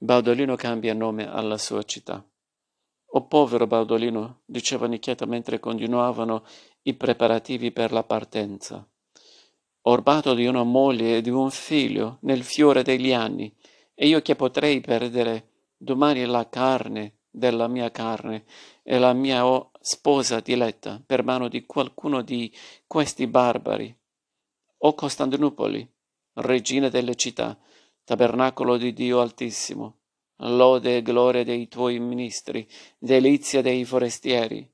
Baudolino cambia nome alla sua città. Oh povero Baudolino, diceva Nicheta mentre continuavano i preparativi per la partenza. Orbato di una moglie e di un figlio nel fiore degli anni, e io che potrei perdere domani la carne della mia carne e la mia oh, sposa diletta per mano di qualcuno di questi barbari. O Costantinopoli, regina delle città, tabernacolo di Dio Altissimo, lode e gloria dei tuoi ministri, delizia dei forestieri,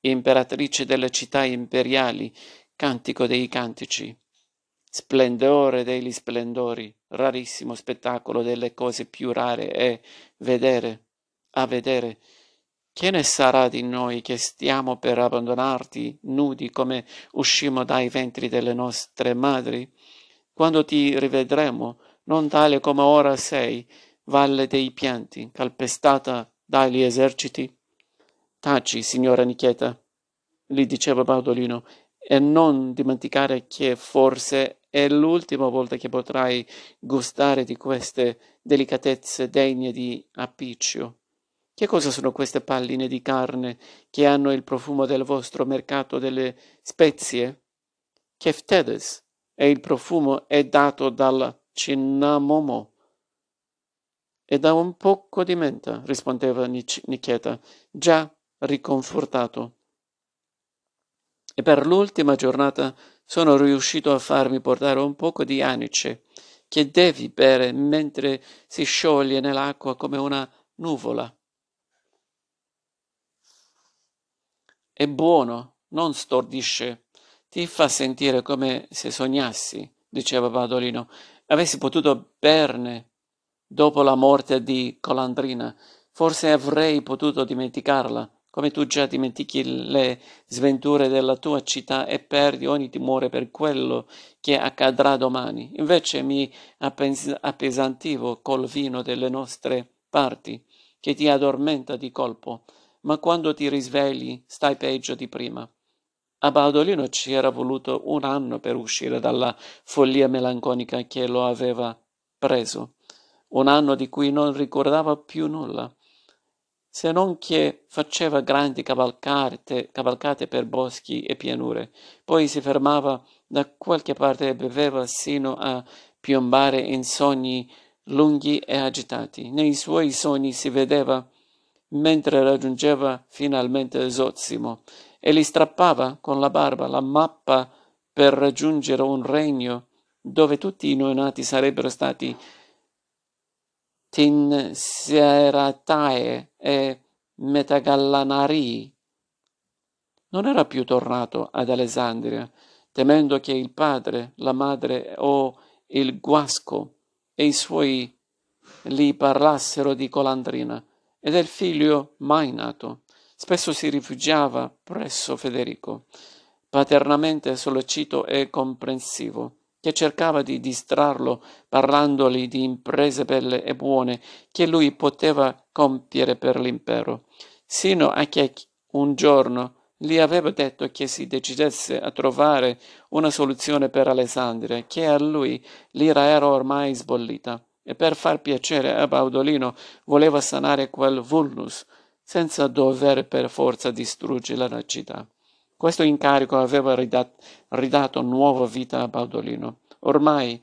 imperatrice delle città imperiali, cantico dei cantici, splendore degli splendori, rarissimo spettacolo delle cose più rare e vedere, a vedere, che ne sarà di noi che stiamo per abbandonarti nudi come uscimo dai ventri delle nostre madri? Quando ti rivedremo, non tale come ora sei, valle dei pianti, calpestata dagli eserciti? Taci, signora Nicheta, gli diceva Baudolino, e non dimenticare che forse è l'ultima volta che potrai gustare di queste delicatezze degne di Appicio. Che cosa sono queste palline di carne che hanno il profumo del vostro mercato delle spezie? Keftedes, e il profumo è dato dal cinnamomo e da un poco di menta, rispondeva Nicheta, già riconfortato. E per l'ultima giornata sono riuscito a farmi portare un poco di anice, che devi bere mentre si scioglie nell'acqua come una nuvola. È buono, non stordisce, ti fa sentire come se sognassi, diceva Badolino. Avessi potuto berne Dopo la morte di Colandrina, forse avrei potuto dimenticarla, come tu già dimentichi le sventure della tua città e perdi ogni timore per quello che accadrà domani. Invece mi appesantivo col vino delle nostre parti, che ti addormenta di colpo, ma quando ti risvegli stai peggio di prima. A Baudolino ci era voluto un anno per uscire dalla follia melanconica che lo aveva preso un anno di cui non ricordava più nulla, se non che faceva grandi cavalcate, cavalcate per boschi e pianure, poi si fermava da qualche parte e beveva sino a piombare in sogni lunghi e agitati. Nei suoi sogni si vedeva mentre raggiungeva finalmente Zozimo e gli strappava con la barba la mappa per raggiungere un regno dove tutti i neonati sarebbero stati Tinseratae e Metagallanarii. Non era più tornato ad Alessandria, temendo che il padre, la madre o il guasco e i suoi gli parlassero di Colandrina e del figlio mai nato. Spesso si rifugiava presso Federico, paternamente sollecito e comprensivo che cercava di distrarlo parlandogli di imprese belle e buone che lui poteva compiere per l'impero, sino a che un giorno gli aveva detto che si decidesse a trovare una soluzione per Alessandria, che a lui l'ira era ormai sbollita, e per far piacere a Baudolino voleva sanare quel vulnus, senza dover per forza distruggere la città. Questo incarico aveva ridat- ridato nuova vita a Baudolino. Ormai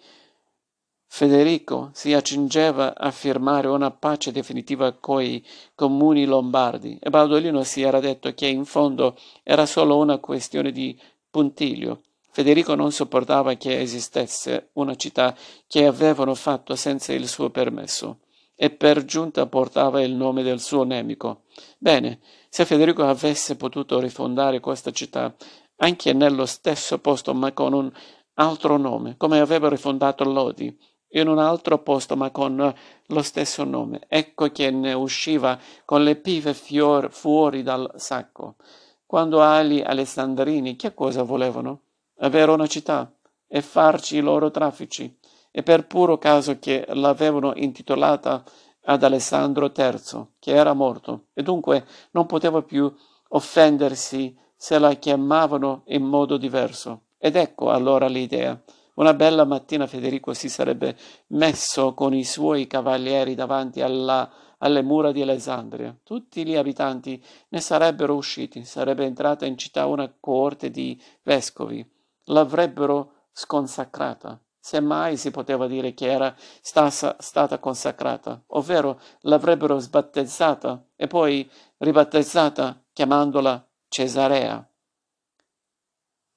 Federico si accingeva a firmare una pace definitiva coi comuni lombardi e Baudolino si era detto che in fondo era solo una questione di puntiglio. Federico non sopportava che esistesse una città che avevano fatto senza il suo permesso e per giunta portava il nome del suo nemico. Bene, se Federico avesse potuto rifondare questa città anche nello stesso posto ma con un altro nome, come aveva rifondato Lodi, in un altro posto ma con lo stesso nome, ecco che ne usciva con le pive fior fuori dal sacco. Quando agli alessandrini che cosa volevano? Avere una città e farci i loro traffici, e per puro caso che l'avevano intitolata ad Alessandro III, che era morto, e dunque non poteva più offendersi se la chiamavano in modo diverso. Ed ecco allora l'idea. Una bella mattina Federico si sarebbe messo con i suoi cavalieri davanti alla, alle mura di Alessandria. Tutti gli abitanti ne sarebbero usciti, sarebbe entrata in città una coorte di vescovi, l'avrebbero sconsacrata. Semmai si poteva dire che era stata, stata consacrata, ovvero l'avrebbero sbattezzata e poi ribattezzata chiamandola Cesarea,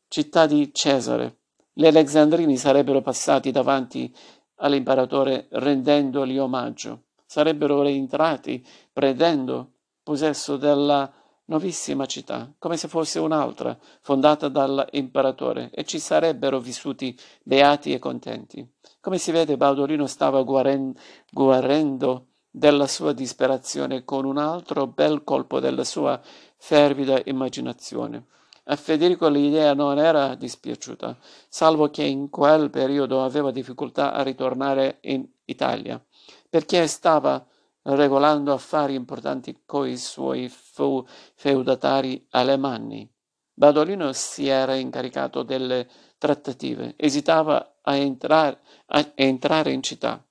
città di Cesare. Gli alexandrini sarebbero passati davanti all'imperatore rendendogli omaggio, sarebbero rientrati prendendo possesso della nuovissima città, come se fosse un'altra, fondata dall'imperatore, e ci sarebbero vissuti beati e contenti. Come si vede, Baudolino stava guarendo della sua disperazione con un altro bel colpo della sua fervida immaginazione. A Federico l'idea non era dispiaciuta, salvo che in quel periodo aveva difficoltà a ritornare in Italia, perché stava regolando affari importanti coi suoi feudatari alemanni. Badolino si era incaricato delle trattative, esitava a entrare, a entrare in città,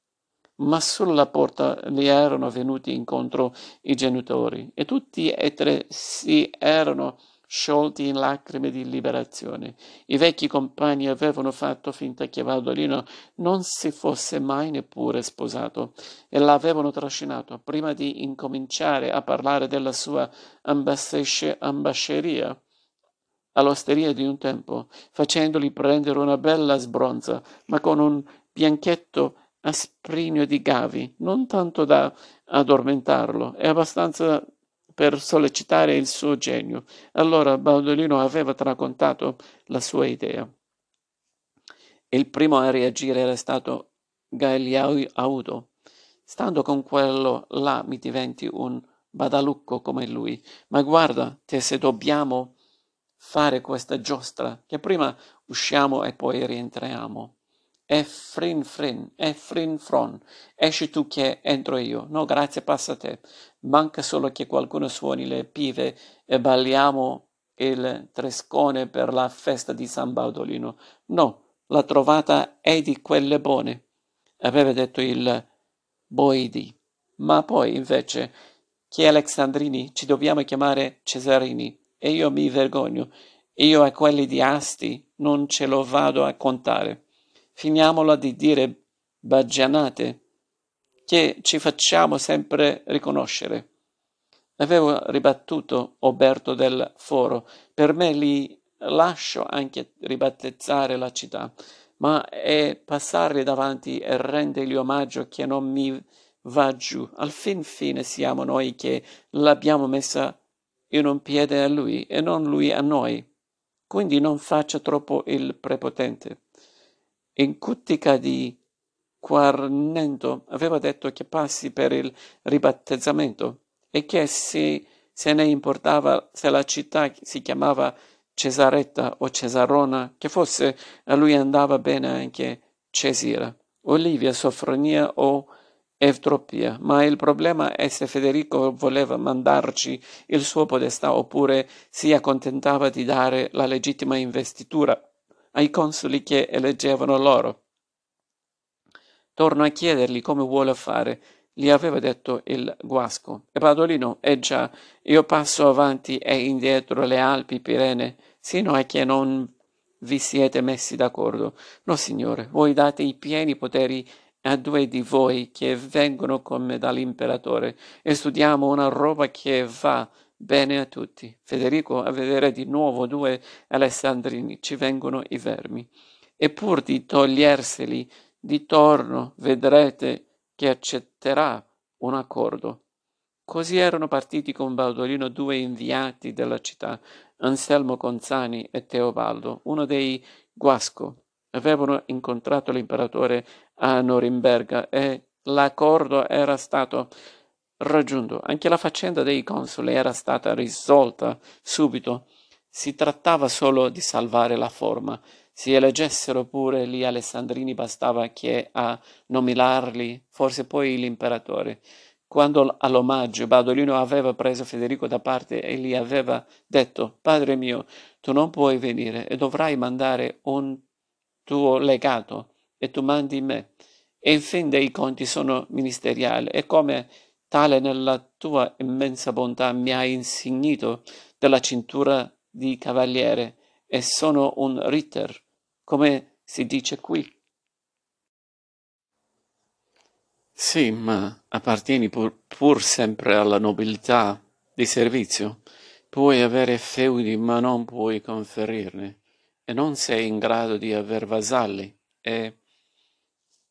ma sulla porta gli erano venuti incontro i genitori e tutti e tre si erano sciolti in lacrime di liberazione. I vecchi compagni avevano fatto finta che Valdolino non si fosse mai neppure sposato e l'avevano trascinato prima di incominciare a parlare della sua ambasceria all'osteria di un tempo, facendogli prendere una bella sbronza, ma con un bianchetto asprigno di gavi, non tanto da addormentarlo, è abbastanza per sollecitare il suo genio. Allora Baudolino aveva raccontato la sua idea. Il primo a reagire era stato Gagliaudo. Stando con quello là mi diventi un badalucco come lui. Ma guarda, te se dobbiamo fare questa giostra, che prima usciamo e poi rientriamo. E frin frin, e frin fron, esci tu che entro io. No, grazie, passa te. Manca solo che qualcuno suoni le pive e balliamo il trescone per la festa di San Baudolino. No, la trovata è di quelle buone, aveva detto il Boidi. Ma poi, invece, che Alexandrini ci dobbiamo chiamare Cesarini, e io mi vergogno. Io a quelli di Asti non ce lo vado a contare. Finiamola di dire baggianate che ci facciamo sempre riconoscere. Avevo ribattuto Oberto del Foro, per me li lascio anche ribattezzare la città, ma è passarli davanti e rendergli omaggio che non mi va giù. Al fin fine siamo noi che l'abbiamo messa in un piede a lui e non lui a noi. Quindi non faccia troppo il prepotente in Cuttica di Quarnento aveva detto che passi per il ribattezzamento e che se, se ne importava se la città si chiamava Cesaretta o Cesarona, che fosse a lui andava bene anche Cesira, Olivia, Sofronia o Evtropia, ma il problema è se Federico voleva mandarci il suo podestà oppure si accontentava di dare la legittima investitura ai consoli che eleggevano loro. Torno a chiedergli come vuole fare, gli aveva detto il guasco. E Padolino, eh già, io passo avanti e indietro le Alpi Pirene, sino a che non vi siete messi d'accordo. No, signore, voi date i pieni poteri a due di voi che vengono con me dall'imperatore e studiamo una roba che va Bene a tutti. Federico, a vedere di nuovo due alessandrini ci vengono i vermi. E pur di toglierseli di torno, vedrete che accetterà un accordo. Così erano partiti con Baudolino due inviati della città, Anselmo Conzani e Teobaldo, uno dei Guasco. Avevano incontrato l'imperatore a Norimberga e l'accordo era stato raggiunto. Anche la faccenda dei consoli era stata risolta subito. Si trattava solo di salvare la forma. Si eleggessero pure gli alessandrini, bastava che a nominarli, forse poi l'imperatore. Quando all'omaggio Badolino aveva preso Federico da parte e gli aveva detto: Padre mio, tu non puoi venire e dovrai mandare un tuo legato e tu mandi me. E in fin dei conti sono ministeriali e come tale nella tua immensa bontà mi hai insignito della cintura di cavaliere e sono un ritter, come si dice qui. Sì, ma appartieni pur, pur sempre alla nobiltà di servizio. Puoi avere feudi, ma non puoi conferirne, e non sei in grado di aver vasalli. E,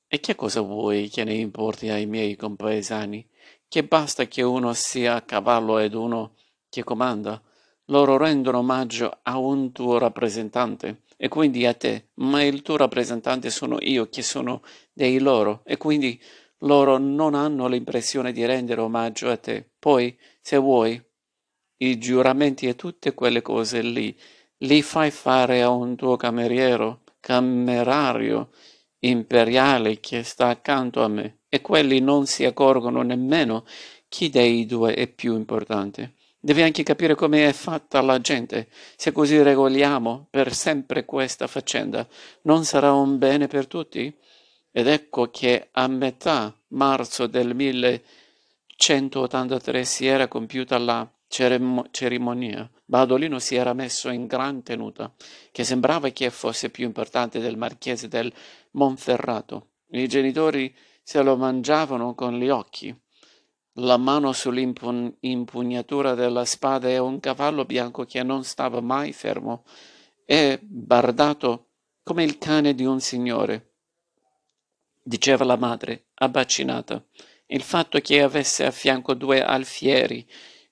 e che cosa vuoi che ne importi ai miei compaesani? Che basta che uno sia a cavallo ed uno che comanda? Loro rendono omaggio a un tuo rappresentante, e quindi a te, ma il tuo rappresentante sono io che sono dei loro, e quindi loro non hanno l'impressione di rendere omaggio a te. Poi, se vuoi, i giuramenti e tutte quelle cose lì, li fai fare a un tuo cameriero, camerario imperiale che sta accanto a me, e quelli non si accorgono nemmeno chi dei due è più importante. Devi anche capire come è fatta la gente. Se così regoliamo per sempre questa faccenda, non sarà un bene per tutti? Ed ecco che a metà marzo del 1183 si era compiuta la cerimonia. Badolino si era messo in gran tenuta, che sembrava che fosse più importante del marchese del Monferrato. I genitori se lo mangiavano con gli occhi. La mano sull'impugnatura della spada e un cavallo bianco che non stava mai fermo e bardato come il cane di un signore diceva la madre, abbacinata. Il fatto che avesse a fianco due alfieri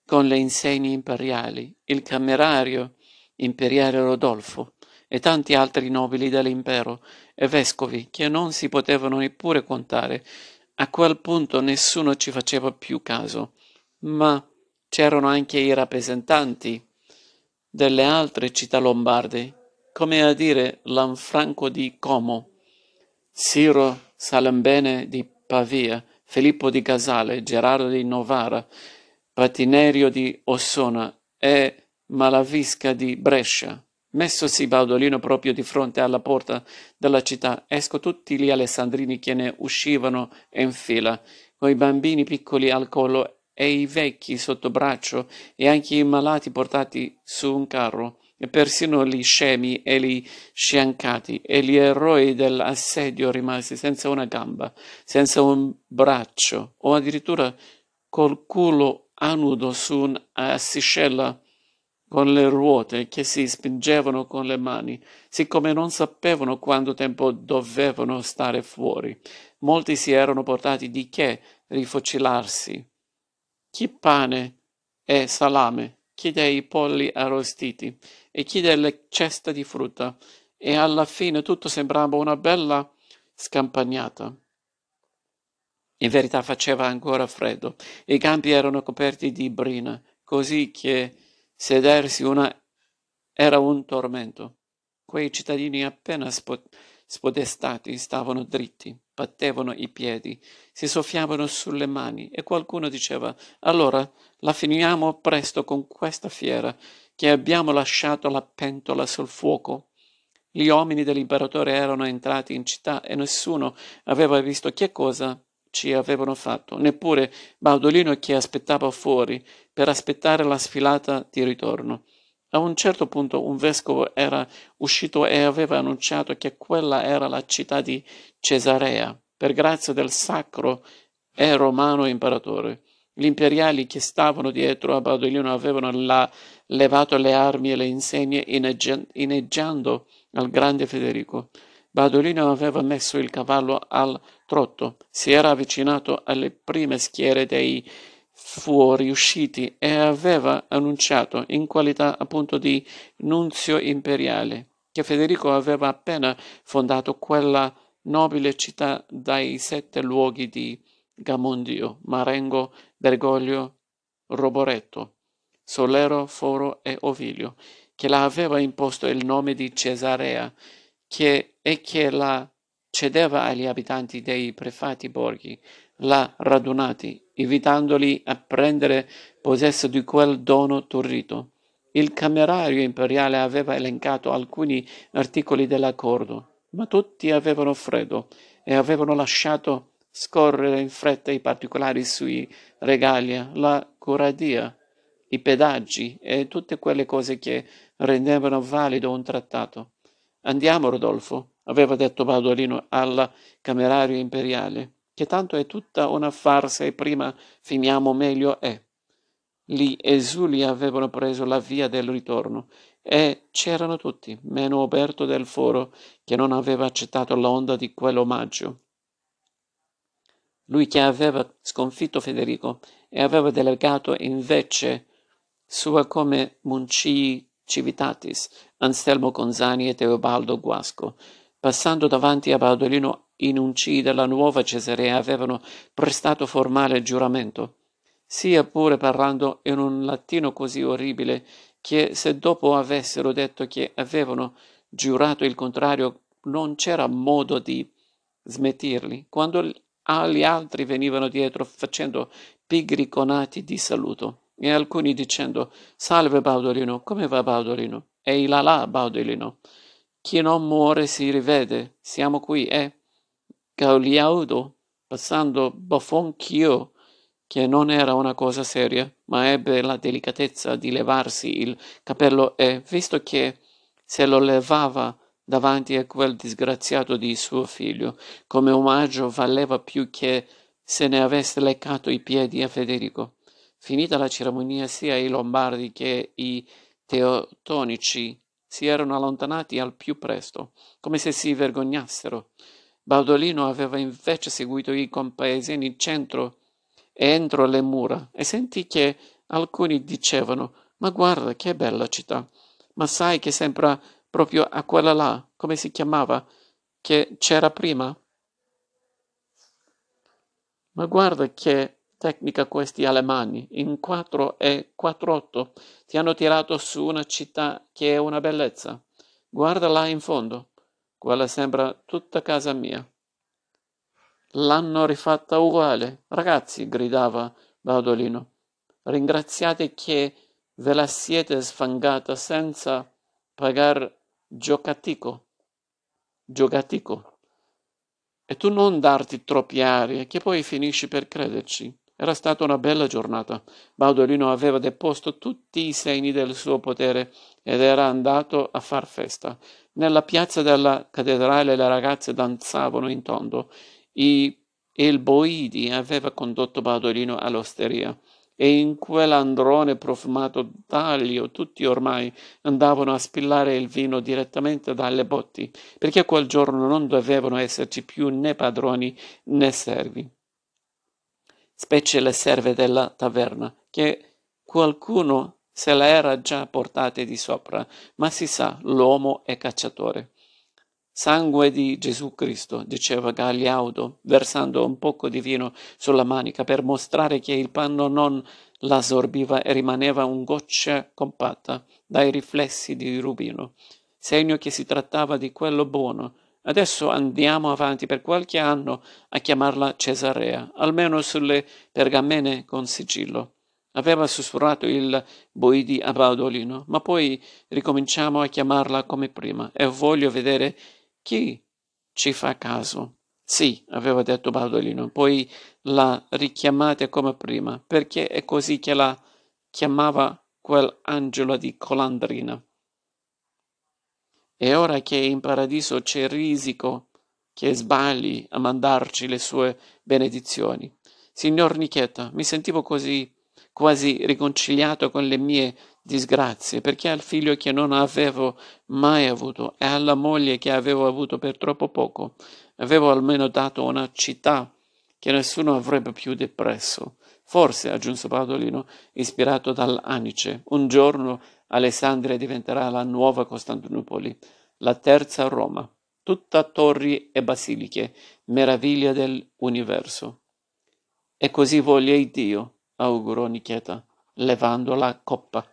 con le insegne imperiali, il camerario imperiale Rodolfo e tanti altri nobili dell'impero e vescovi che non si potevano neppure contare. A quel punto nessuno ci faceva più caso, ma c'erano anche i rappresentanti delle altre città lombarde, come a dire Lanfranco di Como, Siro Salembene di Pavia, Filippo di Casale, Gerardo di Novara, Patinerio di Ossona e Malavisca di Brescia. Messosi Baudolino proprio di fronte alla porta della città, esco tutti gli alessandrini che ne uscivano in fila, coi bambini piccoli al collo e i vecchi sotto braccio e anche i malati portati su un carro e persino gli scemi e gli sciancati e gli eroi dell'assedio rimasti senza una gamba, senza un braccio, o addirittura col culo a nudo su un'asticella con le ruote che si spingevano con le mani, siccome non sapevano quanto tempo dovevano stare fuori. Molti si erano portati di che rifocilarsi. Chi pane e salame, chi dei polli arrostiti, e chi delle ceste di frutta, e alla fine tutto sembrava una bella scampagnata. In verità faceva ancora freddo, i campi erano coperti di brina, così che sedersi una era un tormento. Quei cittadini appena spodestati stavano dritti, battevano i piedi, si soffiavano sulle mani e qualcuno diceva allora la finiamo presto con questa fiera che abbiamo lasciato la pentola sul fuoco. Gli uomini dell'imperatore erano entrati in città e nessuno aveva visto che cosa ci avevano fatto, neppure Baudolino che aspettava fuori per aspettare la sfilata di ritorno. A un certo punto un vescovo era uscito e aveva annunciato che quella era la città di Cesarea, per grazia del sacro e romano imperatore. Gli imperiali che stavano dietro a Baudolino avevano la, levato le armi e le insegne inneggiando al grande Federico. Baudolino aveva messo il cavallo al trotto, si era avvicinato alle prime schiere dei fuoriusciti e aveva annunciato, in qualità appunto di nunzio imperiale, che Federico aveva appena fondato quella nobile città dai sette luoghi di Gamondio, Marengo, Bergoglio, Roboretto, Solero, Foro e Ovilio, che la aveva imposto il nome di Cesarea che, e che la cedeva agli abitanti dei prefati borghi, là radunati, invitandoli a prendere possesso di quel dono turrito. Il camerario imperiale aveva elencato alcuni articoli dell'accordo, ma tutti avevano freddo e avevano lasciato scorrere in fretta i particolari sui regali, la curadia, i pedaggi e tutte quelle cose che rendevano valido un trattato. Andiamo, Rodolfo, aveva detto Baudolino al camerario imperiale, che tanto è tutta una farsa e prima finiamo meglio è. Gli esuli avevano preso la via del ritorno e c'erano tutti, meno Oberto del Foro, che non aveva accettato l'onda di quell'omaggio. Lui che aveva sconfitto Federico e aveva delegato invece sua come munci civitatis Anselmo Conzani e Teobaldo Guasco, passando davanti a Baudolino in un C della nuova Cesarea avevano prestato formale giuramento, sia pure parlando in un latino così orribile che se dopo avessero detto che avevano giurato il contrario non c'era modo di smettirli, quando agli altri venivano dietro facendo pigri conati di saluto, e alcuni dicendo Salve Baudolino, come va Baudolino? Ehi là là Baudolino, chi non muore si rivede, siamo qui, eh? Gauliaudo, passando Boffonchio, che non era una cosa seria, ma ebbe la delicatezza di levarsi il capello e, visto che se lo levava davanti a quel disgraziato di suo figlio, come omaggio valeva più che se ne avesse leccato i piedi a Federico. Finita la cerimonia, sia i Lombardi che i Teotonici si erano allontanati al più presto, come se si vergognassero. Baudolino aveva invece seguito i compaesini in centro entro le mura e sentì che alcuni dicevano ma guarda che bella città ma sai che sembra proprio a quella là come si chiamava che c'era prima ma guarda che tecnica questi alemanni in quattro e quattr'otto ti hanno tirato su una città che è una bellezza guarda là in fondo quella sembra tutta casa mia L'hanno rifatta uguale. Ragazzi, gridava Baudolino, ringraziate che ve la siete sfangata senza pagar giocatico. Giocatico. E tu non darti troppi arie, che poi finisci per crederci. Era stata una bella giornata. Baudolino aveva deposto tutti i segni del suo potere ed era andato a far festa. Nella piazza della cattedrale le ragazze danzavano in tondo i, il Boidi aveva condotto Baudolino all'osteria e in quell'androne profumato d'aglio tutti ormai andavano a spillare il vino direttamente dalle botti, perché quel giorno non dovevano esserci più né padroni né servi, specie le serve della taverna, che qualcuno se le era già portate di sopra, ma si sa, l'uomo è cacciatore. Sangue di Gesù Cristo, diceva Gagliaudo, versando un poco di vino sulla manica per mostrare che il panno non la sorbiva e rimaneva un goccia compatta dai riflessi di rubino, segno che si trattava di quello buono. Adesso andiamo avanti per qualche anno a chiamarla Cesarea, almeno sulle pergamene con sigillo. Aveva sussurrato il Boidi a Baudolino, ma poi ricominciamo a chiamarla come prima e voglio vedere chi ci fa caso? Sì, aveva detto Baudolino, poi la richiamate come prima, perché è così che la chiamava quell'angelo di colandrina. E ora che in paradiso c'è risico, che sbagli a mandarci le sue benedizioni. Signor Nicheta, mi sentivo così quasi riconciliato con le mie disgrazie, perché al figlio che non avevo mai avuto e alla moglie che avevo avuto per troppo poco, avevo almeno dato una città che nessuno avrebbe più depresso. Forse, aggiunse Paolino, ispirato dall'Anice, un giorno Alessandria diventerà la nuova Costantinopoli, la terza Roma, tutta torri e basiliche, meraviglia dell'universo. E così voglia Dio, augurò Nicheta, levando la coppa.